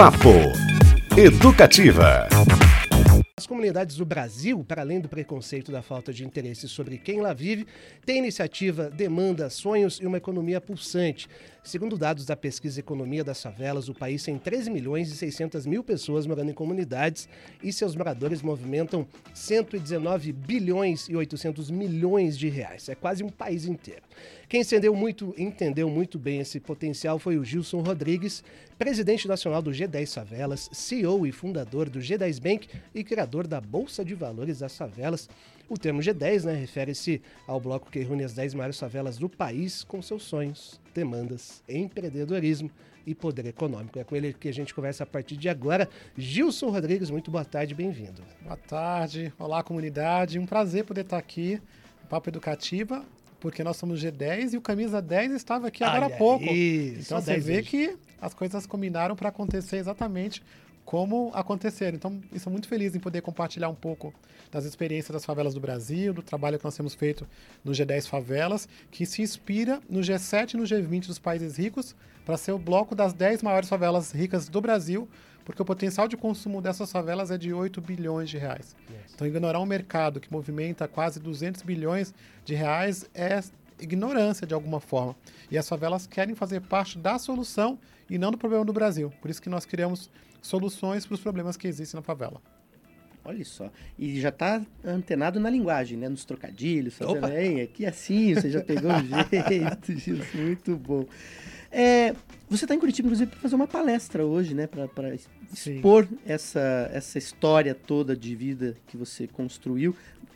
Papo Educativa. As comunidades do Brasil, para além do preconceito da falta de interesse sobre quem lá vive, têm iniciativa, demanda, sonhos e uma economia pulsante. Segundo dados da pesquisa Economia das Favelas, o país tem 13 milhões e 600 mil pessoas morando em comunidades e seus moradores movimentam 119 bilhões e 800 milhões de reais. É quase um país inteiro. Quem entendeu muito, entendeu muito bem esse potencial foi o Gilson Rodrigues, presidente nacional do G10 Favelas, CEO e fundador do G10 Bank e criador da Bolsa de Valores das Favelas. O termo G10 né, refere-se ao bloco que reúne as 10 maiores favelas do país com seus sonhos, demandas, empreendedorismo e poder econômico. É com ele que a gente conversa a partir de agora. Gilson Rodrigues, muito boa tarde, bem-vindo. Boa tarde, olá comunidade, um prazer poder estar aqui no Papo Educativa, porque nós somos G10 e o Camisa 10 estava aqui agora há pouco. Aí, então você vê que as coisas combinaram para acontecer exatamente como aconteceram. Então, estou muito feliz em poder compartilhar um pouco das experiências das favelas do Brasil, do trabalho que nós temos feito no G10 Favelas, que se inspira no G7 e no G20 dos países ricos para ser o bloco das 10 maiores favelas ricas do Brasil, porque o potencial de consumo dessas favelas é de 8 bilhões de reais. Yes. Então, ignorar um mercado que movimenta quase 200 bilhões de reais é ignorância de alguma forma. E as favelas querem fazer parte da solução e não do problema do Brasil. Por isso que nós criamos soluções para os problemas que existem na favela. Olha só. E já está antenado na linguagem, né? Nos trocadilhos. Fazendo, Ei, aqui assim, você já pegou um jeito, muito bom. É, você está em Curitiba, inclusive, para fazer uma palestra hoje, né? Para expor essa, essa história toda de vida que você construiu.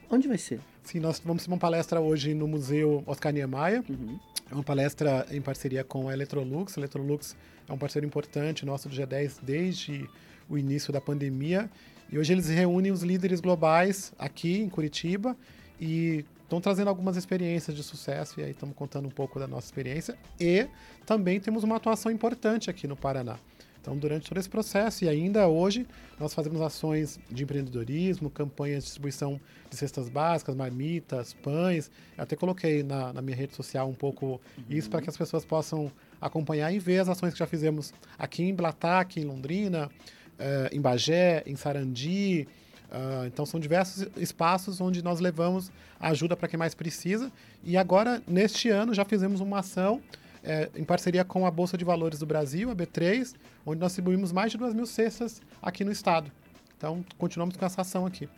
Onde vai ser? Sim, nós vamos ter uma palestra hoje no Museu Oscar Niemeyer. Uhum. É uma palestra em parceria com a Electrolux. A Electrolux é um parceiro importante nosso do G10 desde o início da pandemia. E hoje eles reúnem os líderes globais aqui em Curitiba e estão trazendo algumas experiências de sucesso. E aí estamos contando um pouco da nossa experiência. E também temos uma atuação importante aqui no Paraná. Então, durante todo esse processo e ainda hoje, nós fazemos ações de empreendedorismo, campanhas de distribuição de cestas básicas, marmitas, pães. Eu até coloquei na, na minha rede social um pouco uhum. isso para que as pessoas possam acompanhar e ver as ações que já fizemos aqui em Blatac, em Londrina, uh, em Bagé, em Sarandi. Uh, então, são diversos espaços onde nós levamos ajuda para quem mais precisa. E agora, neste ano, já fizemos uma ação é, em parceria com a Bolsa de Valores do Brasil, a B3, onde nós distribuímos mais de 2 mil cestas aqui no estado. Então, continuamos com essa ação aqui.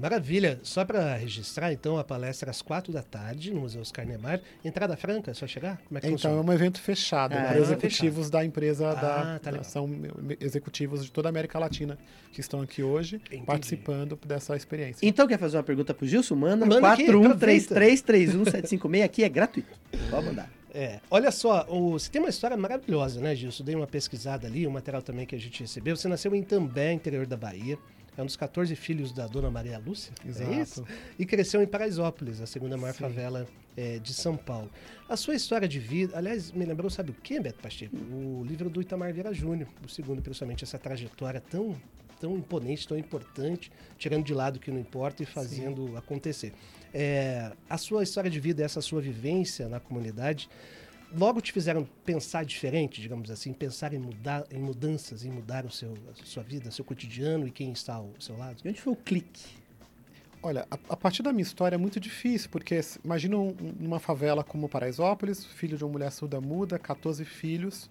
Maravilha. Só para registrar, então, a palestra às quatro da tarde no Museu Oscar Niemeyer. Entrada franca, é só chegar? Como é que Então, funciona? é um evento fechado ah, para é executivos fechado. da empresa. Ah, da, tá são executivos de toda a América Latina que estão aqui hoje Entendi. participando dessa experiência. Então, quer fazer uma pergunta para o Gilson? Manda, Manda 413331 aqui é gratuito. Pode mandar. É, olha só, o, você tem uma história maravilhosa, né, Gilson? Dei uma pesquisada ali, o um material também que a gente recebeu. Você nasceu em També, interior da Bahia. É um dos 14 filhos da dona Maria Lúcia. É Exato. É isso? E cresceu em Paraisópolis, a segunda maior Sim. favela é, de São Paulo. A sua história de vida, aliás, me lembrou, sabe o que, Beto Pacheco? O livro do Itamar Vieira Júnior, o segundo, principalmente, essa trajetória tão tão imponente, tão importante, tirando de lado o que não importa e fazendo Sim. acontecer. É, a sua história de vida, essa sua vivência na comunidade, logo te fizeram pensar diferente, digamos assim, pensar em mudar, em mudanças, em mudar o seu, a sua vida, seu cotidiano e quem está ao seu lado? E onde foi o clique? Olha, a, a, partir da minha história é muito difícil, porque imagina um, uma favela como Paraisópolis, filho de uma mulher surda muda, 14 filhos,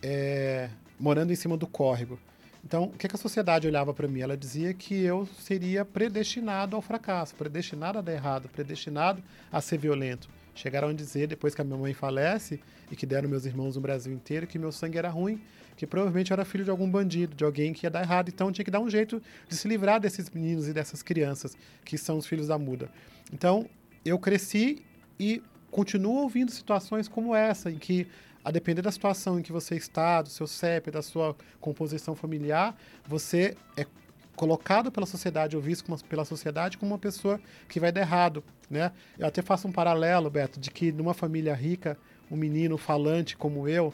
é, morando em cima do córrego. Então, o que, que a sociedade olhava para mim? Ela dizia que eu seria predestinado ao fracasso, predestinado a dar errado, predestinado a ser violento. Chegaram a dizer, depois que a minha mãe falece, e que deram meus irmãos no Brasil inteiro, que meu sangue era ruim, que provavelmente eu era filho de algum bandido, de alguém que ia dar errado. Então tinha que dar um jeito de se livrar desses meninos e dessas crianças, que são os filhos da muda. Então, eu cresci e continuo ouvindo situações como essa, em que, a depender da situação em que você está, do seu CEP, da sua composição familiar, você é colocado pela sociedade ou visto como, pela sociedade como uma pessoa que vai dar errado, né? Eu até faço um paralelo, Beto, de que numa família rica, um menino falante como eu,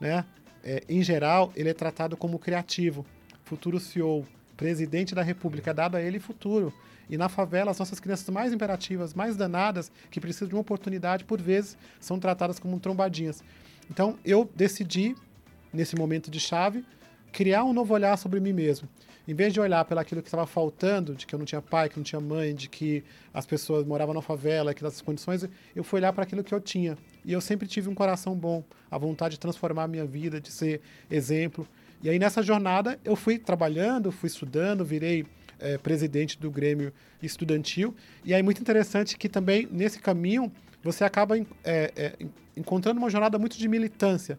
né? É, em geral, ele é tratado como criativo, futuro CEO, presidente da república, dado a ele futuro. E na favela, as nossas crianças mais imperativas, mais danadas, que precisam de uma oportunidade, por vezes, são tratadas como trombadinhas. Então, eu decidi, nesse momento de chave, criar um novo olhar sobre mim mesmo. Em vez de olhar pelo aquilo que estava faltando, de que eu não tinha pai, que não tinha mãe, de que as pessoas moravam na favela, que nessas condições, eu fui olhar para aquilo que eu tinha. E eu sempre tive um coração bom, a vontade de transformar a minha vida, de ser exemplo. E aí nessa jornada eu fui trabalhando, fui estudando, virei é, presidente do Grêmio Estudantil. E aí muito interessante que também nesse caminho você acaba é, é, encontrando uma jornada muito de militância.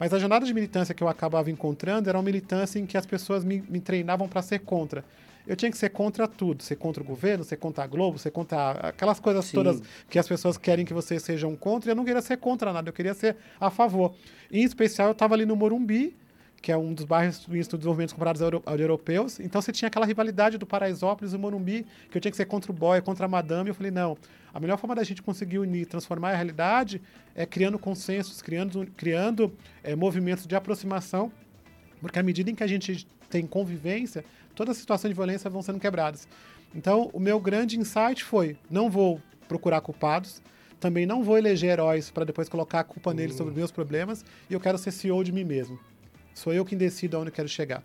Mas a jornada de militância que eu acabava encontrando era uma militância em que as pessoas me, me treinavam para ser contra. Eu tinha que ser contra tudo, ser contra o governo, ser contra a Globo, ser contra aquelas coisas Sim. todas que as pessoas querem que vocês sejam contra. E eu não queria ser contra nada, eu queria ser a favor. Em especial, eu estava ali no Morumbi, que é um dos bairros de desenvolvimento comparados aos europeus. Então você tinha aquela rivalidade do Paraisópolis e do Morumbi, que eu tinha que ser contra o boy, contra a madame. Eu falei, não, a melhor forma da gente conseguir unir, transformar a realidade é criando consensos, criando, criando é, movimentos de aproximação, porque à medida em que a gente tem convivência, todas as situações de violência vão sendo quebradas. Então, o meu grande insight foi: não vou procurar culpados, também não vou eleger heróis para depois colocar a culpa neles sobre os meus problemas, e eu quero ser CEO de mim mesmo. Sou eu quem decido aonde eu quero chegar.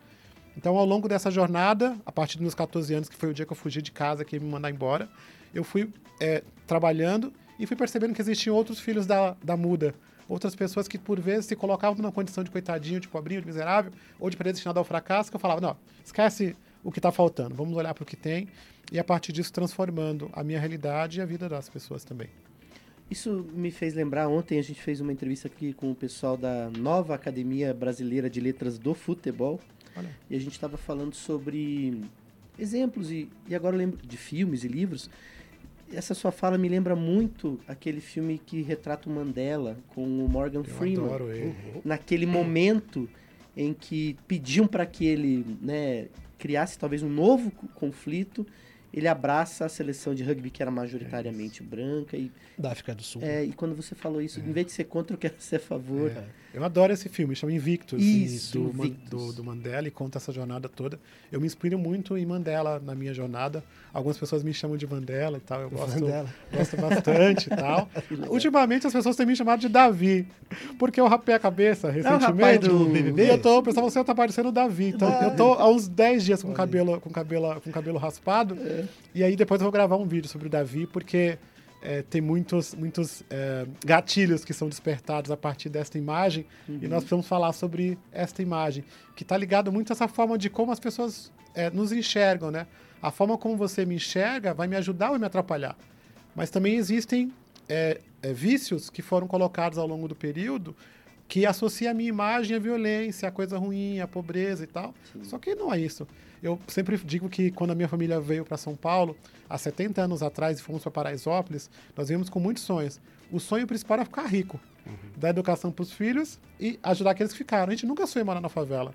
Então, ao longo dessa jornada, a partir dos meus 14 anos, que foi o dia que eu fugi de casa, que ia me mandar embora, eu fui é, trabalhando e fui percebendo que existiam outros filhos da, da muda. Outras pessoas que, por vezes, se colocavam numa condição de coitadinho, de pobrinho, de miserável, ou de predestinado ao fracasso, que eu falava, não, esquece o que está faltando, vamos olhar para o que tem, e a partir disso transformando a minha realidade e a vida das pessoas também. Isso me fez lembrar, ontem a gente fez uma entrevista aqui com o pessoal da nova Academia Brasileira de Letras do Futebol, Olha. e a gente estava falando sobre exemplos, e, e agora eu lembro de filmes e livros, essa sua fala me lembra muito aquele filme que retrata o Mandela com o Morgan Eu Freeman. Adoro ele. Uhum. Naquele momento em que pediam para que ele né, criasse talvez um novo conflito ele abraça a seleção de rugby que era majoritariamente é branca. E, da África do Sul. É, e quando você falou isso, é. em vez de ser contra, eu quero ser a favor. É. Eu adoro esse filme, chama Invictus. Isso, do, Invictus. Do, do, Mandela e conta essa jornada toda. Eu me inspiro muito em Mandela na minha jornada. Algumas pessoas me chamam de Mandela e tal. Eu gosto, Mandela. gosto bastante e tal. Ultimamente as pessoas têm me chamado de Davi, porque eu rapei a cabeça recentemente. Não, do BBB? E eu tô, o pessoal, você tá parecendo o Davi. Então eu tô há uns 10 dias com cabelo, com cabelo, com cabelo raspado. É. E aí depois eu vou gravar um vídeo sobre o Davi, porque é, tem muitos, muitos é, gatilhos que são despertados a partir desta imagem. Uhum. E nós precisamos falar sobre esta imagem, que está ligado muito a essa forma de como as pessoas é, nos enxergam, né? A forma como você me enxerga vai me ajudar ou me atrapalhar. Mas também existem é, é, vícios que foram colocados ao longo do período que associam a minha imagem à violência, à coisa ruim, à pobreza e tal. Sim. Só que não é isso. Eu sempre digo que quando a minha família veio para São Paulo, há 70 anos atrás, e fomos para Paraisópolis, nós viemos com muitos sonhos. O sonho principal era ficar rico, uhum. dar educação para os filhos e ajudar aqueles que ficaram. A gente nunca sonhou em morar na favela.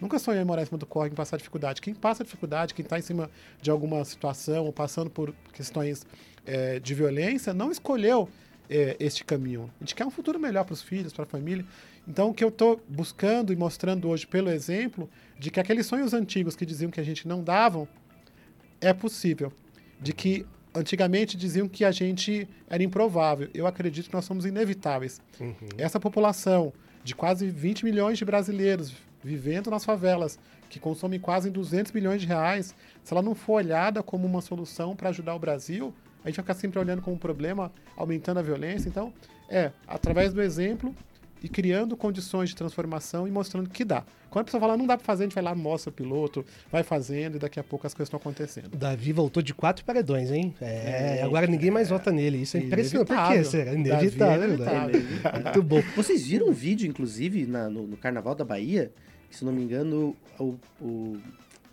Nunca sonhou em morar em cima do corre, em passar dificuldade. Quem passa dificuldade, quem está em cima de alguma situação ou passando por questões é, de violência, não escolheu é, este caminho. A gente quer um futuro melhor para os filhos, para a família. Então, o que eu estou buscando e mostrando hoje pelo exemplo de que aqueles sonhos antigos que diziam que a gente não davam é possível. De que antigamente diziam que a gente era improvável. Eu acredito que nós somos inevitáveis. Uhum. Essa população de quase 20 milhões de brasileiros vivendo nas favelas, que consomem quase 200 bilhões de reais, se ela não for olhada como uma solução para ajudar o Brasil, a gente vai ficar sempre olhando como um problema, aumentando a violência. Então, é, através do exemplo, e criando condições de transformação e mostrando que dá. Quando a pessoa fala, não dá para fazer, a gente vai lá, mostra o piloto, vai fazendo e daqui a pouco as coisas estão acontecendo. O Davi voltou de quatro paredões, hein? É, é agora ninguém mais é, vota nele. Isso é impressionante. Por que será? Inevitável. inevitável. Né? Muito bom. Vocês viram um vídeo, inclusive, na, no, no, Carnaval da Bahia, que, se não me engano, o, o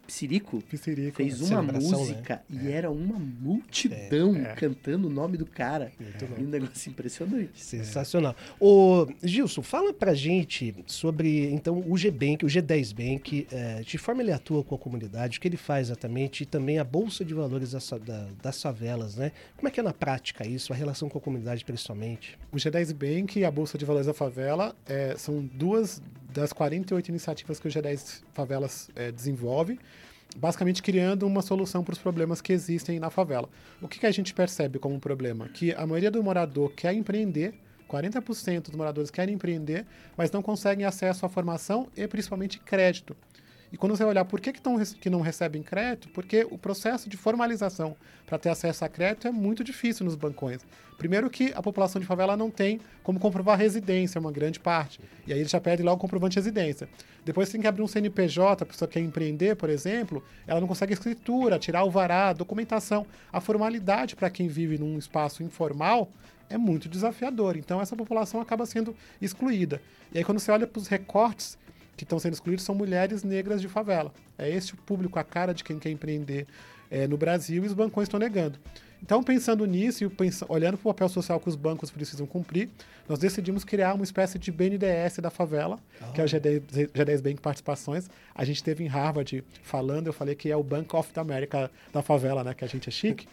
Psirico, Psirico fez uma né? música né? e é. era uma multidão é, é. cantando o nome do cara. um negócio impressionante. Sensacional. Ô, Gilson, fala pra gente sobre então o G-Bank, o G10 Bank, é, de forma ele atua com a comunidade, o que ele faz exatamente, e também a Bolsa de Valores das, da, das favelas, né? Como é que é na prática isso, a relação com a comunidade principalmente? O G10 Bank e a Bolsa de Valores da Favela é, são duas das 48 iniciativas que o G10 Favelas é, desenvolve, basicamente criando uma solução para os problemas que existem na favela. O que, que a gente percebe como um problema? Que a maioria do morador quer empreender, 40% dos moradores querem empreender, mas não conseguem acesso à formação e principalmente crédito. E quando você olhar por que, que, tão, que não recebem crédito, porque o processo de formalização para ter acesso a crédito é muito difícil nos bancões. Primeiro que a população de favela não tem como comprovar residência, uma grande parte. E aí eles já pedem lá o comprovante de residência. Depois tem que abrir um CNPJ, a pessoa quer empreender, por exemplo, ela não consegue escritura, tirar o vará, documentação. A formalidade para quem vive num espaço informal é muito desafiador. Então essa população acaba sendo excluída. E aí quando você olha para os recortes que estão sendo excluídos são mulheres negras de favela. É esse o público, a cara de quem quer empreender é, no Brasil e os bancões estão negando. Então, pensando nisso e pensando, olhando para o papel social que os bancos precisam cumprir, nós decidimos criar uma espécie de BNDES da favela, oh. que é o G10, G10 Bank Participações. A gente teve em Harvard falando, eu falei que é o Bank of the America da favela, né, que a gente é chique.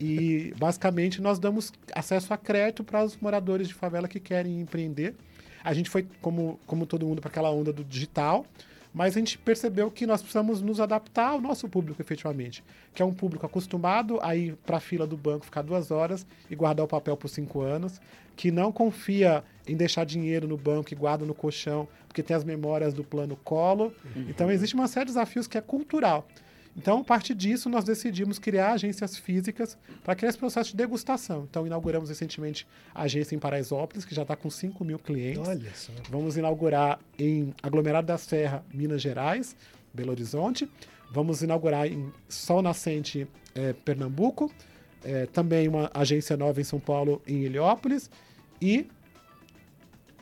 E, basicamente, nós damos acesso a crédito para os moradores de favela que querem empreender a gente foi, como, como todo mundo, para aquela onda do digital, mas a gente percebeu que nós precisamos nos adaptar ao nosso público, efetivamente, que é um público acostumado a ir para a fila do banco, ficar duas horas e guardar o papel por cinco anos, que não confia em deixar dinheiro no banco e guarda no colchão, porque tem as memórias do plano colo. Uhum. Então, existe uma série de desafios que é cultural. Então, a partir disso, nós decidimos criar agências físicas para criar esse processo de degustação. Então, inauguramos recentemente a agência em Paraisópolis, que já está com 5 mil clientes. Olha só. Vamos inaugurar em Aglomerado da Serra, Minas Gerais, Belo Horizonte. Vamos inaugurar em Sol Nascente, é, Pernambuco. É, também uma agência nova em São Paulo, em Heliópolis. E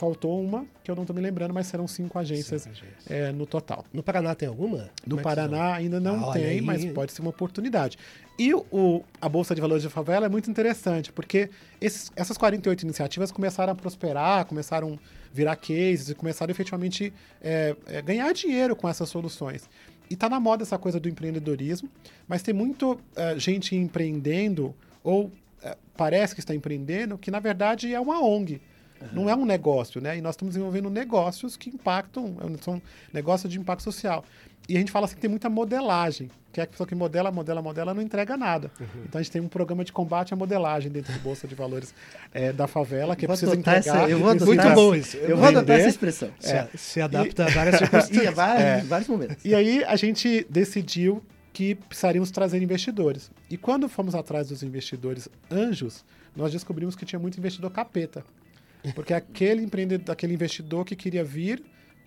faltou uma, que eu não estou me lembrando, mas serão cinco agências, cinco agências. É, no total. No Paraná tem alguma? No é Paraná ainda não ah, tem, mas pode ser uma oportunidade. E o, a Bolsa de Valores de Favela é muito interessante, porque esses, essas 48 iniciativas começaram a prosperar, começaram a virar cases e começaram efetivamente é, é, ganhar dinheiro com essas soluções. E está na moda essa coisa do empreendedorismo, mas tem muito é, gente empreendendo, ou é, parece que está empreendendo, que na verdade é uma ONG. Uhum. Não é um negócio, né? E nós estamos desenvolvendo negócios que impactam, são negócios de impacto social. E a gente fala assim que tem muita modelagem, que é a pessoa que modela, modela, modela, não entrega nada. Uhum. Então a gente tem um programa de combate à modelagem dentro da Bolsa de Valores é, da favela, que é preciso entregar. Essa, eu vou muito bom isso. Eu, vou adotar essa expressão. É, se, se adapta e, a várias circunstâncias. a vários, é. vários momentos. E aí a gente decidiu que precisaríamos trazer investidores. E quando fomos atrás dos investidores anjos, nós descobrimos que tinha muito investidor capeta. Porque aquele empreendedor, aquele investidor que queria vir,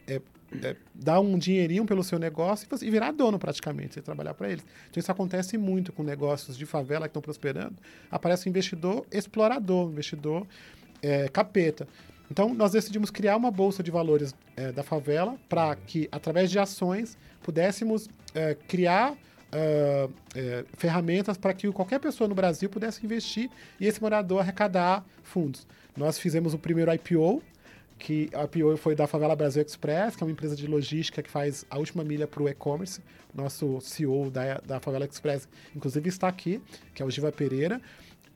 é, é, dar um dinheirinho pelo seu negócio e virar dono praticamente, e trabalhar para eles. Então isso acontece muito com negócios de favela que estão prosperando. Aparece um investidor explorador, um investidor é, capeta. Então nós decidimos criar uma bolsa de valores é, da favela para que, através de ações, pudéssemos é, criar Uh, é, ferramentas para que qualquer pessoa no Brasil pudesse investir e esse morador arrecadar fundos. Nós fizemos o primeiro IPO, que a IPO foi da Favela Brasil Express, que é uma empresa de logística que faz a última milha para o e-commerce. Nosso CEO da, da Favela Express, inclusive, está aqui, que é o Giva Pereira.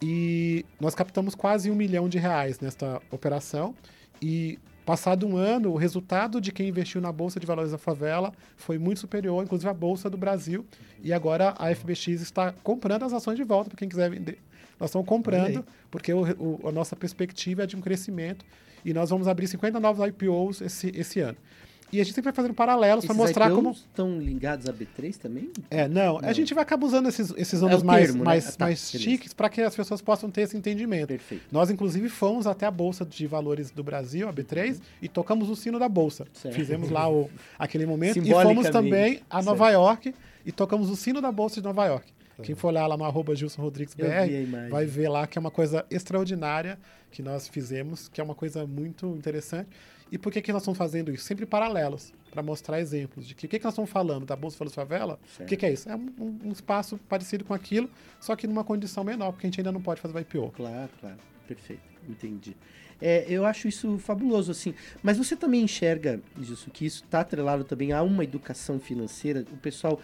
E nós captamos quase um milhão de reais nesta operação. E Passado um ano, o resultado de quem investiu na Bolsa de Valores da Favela foi muito superior, inclusive a Bolsa do Brasil. E agora a FBX está comprando as ações de volta para quem quiser vender. Nós estamos comprando, porque o, o, a nossa perspectiva é de um crescimento. E nós vamos abrir 50 novos IPOs esse, esse ano. E a gente sempre vai fazendo paralelos para mostrar como. estão ligados a B3 também? É, não, não. A gente vai acabar usando esses, esses nomes é mais, termo, mais, né? mais, mais chiques para que as pessoas possam ter esse entendimento. Perfeito. Nós, inclusive, fomos até a Bolsa de Valores do Brasil, a B3, uhum. e tocamos o sino da Bolsa. Certo. Fizemos lá o, aquele momento. E fomos também a Nova certo. York e tocamos o sino da Bolsa de Nova York. Quem for olhar lá no arroba Gilson Rodrigues BR, vai ver lá que é uma coisa extraordinária que nós fizemos, que é uma coisa muito interessante. E por que, que nós estamos fazendo isso? Sempre paralelos, para mostrar exemplos de que o que, que nós estamos falando da Bolsa Valores Favela, o que, que, é isso? É um, um, espaço parecido com aquilo, só que numa condição menor, porque a gente ainda não pode fazer o IPO. Claro, claro. Perfeito. Entendi. É, eu acho isso fabuloso, assim. Mas você também enxerga, isso, que isso está atrelado também a uma educação financeira? O pessoal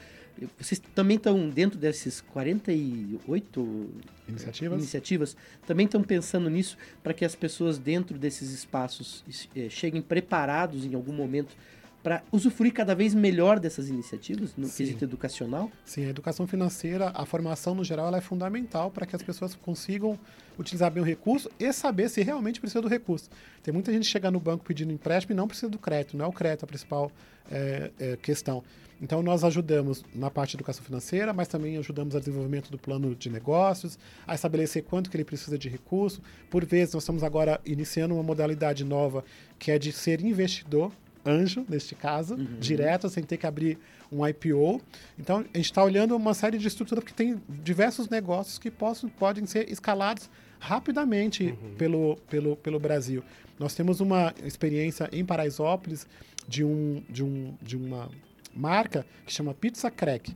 vocês também estão dentro desses 48 iniciativas, iniciativas também estão pensando nisso para que as pessoas dentro desses espaços eh, cheguem preparados em algum momento para usufruir cada vez melhor dessas iniciativas no Sim. quesito educacional? Sim, a educação financeira, a formação no geral, ela é fundamental para que as pessoas consigam utilizar bem o recurso e saber se realmente precisa do recurso. Tem muita gente que chega no banco pedindo empréstimo e não precisa do crédito, não é o crédito a principal é, é, questão. Então, nós ajudamos na parte de educação financeira, mas também ajudamos a desenvolvimento do plano de negócios, a estabelecer quanto que ele precisa de recurso. Por vezes, nós estamos agora iniciando uma modalidade nova, que é de ser investidor, anjo, neste caso, uhum. direto, sem ter que abrir um IPO. Então, a gente está olhando uma série de estruturas, porque tem diversos negócios que possam, podem ser escalados rapidamente uhum. pelo, pelo, pelo Brasil. Nós temos uma experiência em Paraisópolis de, um, de, um, de uma marca que chama Pizza Crack,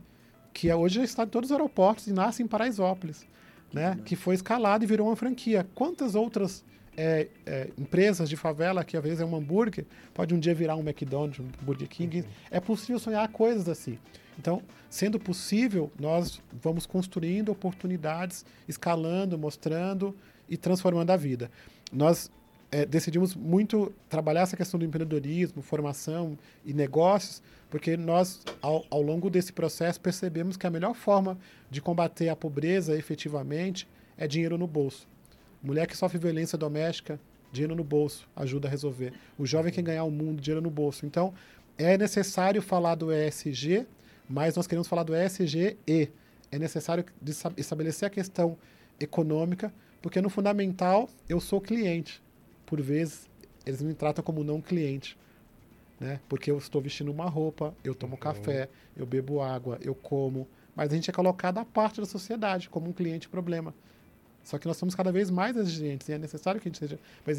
que é hoje está em todos os aeroportos e nasce em Paraisópolis, né? Que foi escalado e virou uma franquia. Quantas outras é, é, empresas de favela, que às vezes é um hambúrguer, pode um dia virar um McDonald's, um Burger King. Uhum. É possível sonhar coisas assim. Então, sendo possível, nós vamos construindo oportunidades, escalando, mostrando e transformando a vida. Nós é, decidimos muito trabalhar essa questão do empreendedorismo, formação e negócios, porque nós, ao, ao longo desse processo, percebemos que a melhor forma de combater a pobreza efetivamente é dinheiro no bolso. Mulher que sofre violência doméstica, dinheiro no bolso, ajuda a resolver. O jovem que ganhar o mundo, dinheiro no bolso. Então, é necessário falar do ESG, mas nós queremos falar do ESG e é necessário estabelecer a questão econômica, porque no fundamental eu sou cliente por vezes, eles me tratam como não cliente. Né? Porque eu estou vestindo uma roupa, eu tomo uhum. café, eu bebo água, eu como. Mas a gente é colocado à parte da sociedade como um cliente problema. Só que nós somos cada vez mais exigentes e é necessário que a gente seja mais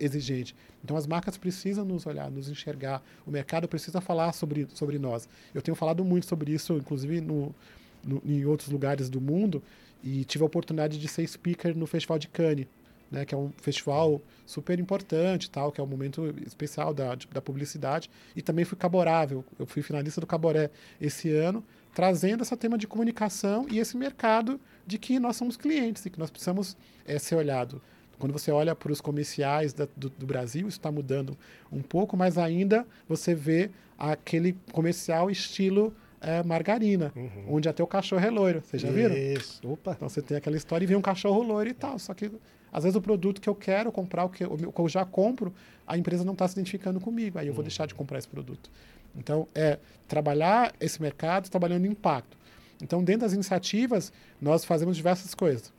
exigente. Então as marcas precisam nos olhar, nos enxergar. O mercado precisa falar sobre, sobre nós. Eu tenho falado muito sobre isso, inclusive no, no, em outros lugares do mundo, e tive a oportunidade de ser speaker no Festival de Cannes né, que é um festival super importante, tal, que é um momento especial da, da publicidade. E também fui caborável, eu fui finalista do Caboré esse ano, trazendo esse tema de comunicação e esse mercado de que nós somos clientes e que nós precisamos é, ser olhado. Quando você olha para os comerciais da, do, do, Brasil, isso está mudando um pouco, mas ainda você vê aquele comercial estilo é, margarina, uhum. onde até o cachorro é loiro. Vocês já viram? Isso. Opa. Então você tem aquela história e vê um cachorro loiro e tal. Só que às vezes o produto que eu quero comprar, o que eu, o que eu já compro, a empresa não está se identificando comigo. Aí eu vou deixar de comprar esse produto. Então, é trabalhar esse mercado trabalhando impacto. Então, dentro das iniciativas, nós fazemos diversas coisas.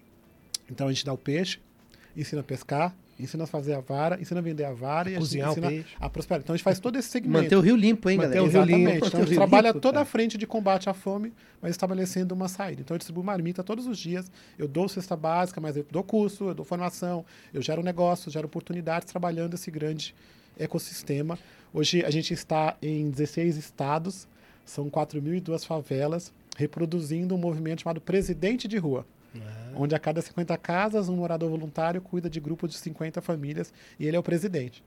Então, a gente dá o peixe, ensina a pescar, ensina a fazer a vara, ensina a vender a vara e Cozinhar ensina a prosperar. Então a gente faz todo esse segmento. Manter o rio limpo, hein, Manter galera? o rio Exatamente. limpo. Então a gente trabalha limpo, toda a frente de combate à fome, mas estabelecendo uma saída. Então eu distribuo marmita todos os dias, eu dou cesta básica, mas eu dou curso, eu dou formação, eu gero negócios, gero oportunidades trabalhando esse grande ecossistema. Hoje a gente está em 16 estados, são 4.002 favelas, reproduzindo um movimento chamado Presidente de Rua. Ah. Onde a cada 50 casas, um morador voluntário cuida de grupos de 50 famílias e ele é o presidente.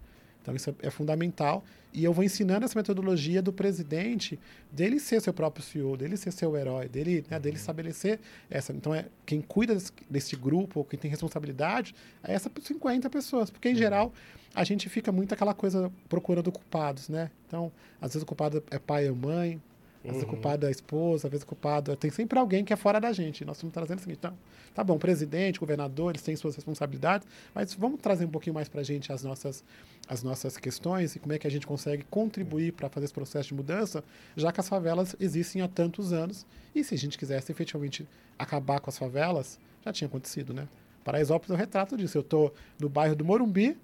Então isso é, é, fundamental. E eu vou ensinando essa metodologia do presidente, dele ser seu próprio CEO, dele ser seu herói, dele, né, dele estabelecer essa. Então, é, quem cuida desse, desse grupo, quem tem responsabilidade, é essas 50 pessoas. Porque, em uhum. geral, a gente fica muito aquela coisa procurando culpados, né? Então, às vezes o culpado é pai ou mãe, às vezes uhum. culpado é a esposa, às vezes culpado. Tem sempre alguém que é fora da gente. Nós estamos trazendo o seguinte: então, tá bom, presidente, governador, eles têm suas responsabilidades, mas vamos trazer um pouquinho mais para a gente as nossas, as nossas questões e como é que a gente consegue contribuir para fazer esse processo de mudança, já que as favelas existem há tantos anos. E se a gente quisesse efetivamente acabar com as favelas, já tinha acontecido, né? Paraisópolis é o retrato disso. Eu estou no bairro do Morumbi,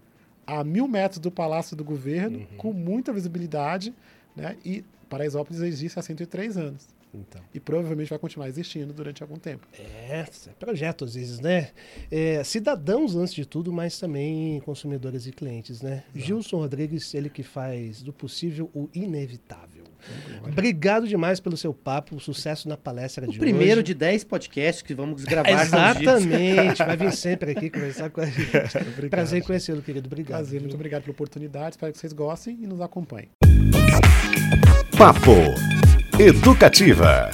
a mil metros do Palácio do Governo, uhum. com muita visibilidade, né? E Paraisópolis existe há 103 anos. Então. E provavelmente vai continuar existindo durante algum tempo. É, é projeto às vezes, né? É, cidadãos antes de tudo, mas também consumidores e clientes, né? Exato. Gilson Rodrigues, ele que faz do possível o inevitável. Obrigado demais pelo seu papo, sucesso na palestra o de hoje. O primeiro de 10 podcasts que vamos gravar. Exatamente, vai vir sempre aqui conversar com a gente. Prazer em conhecê-lo, querido. Obrigado. Prazer, muito obrigado pela oportunidade, espero que vocês gostem e nos acompanhem. Papo Educativa.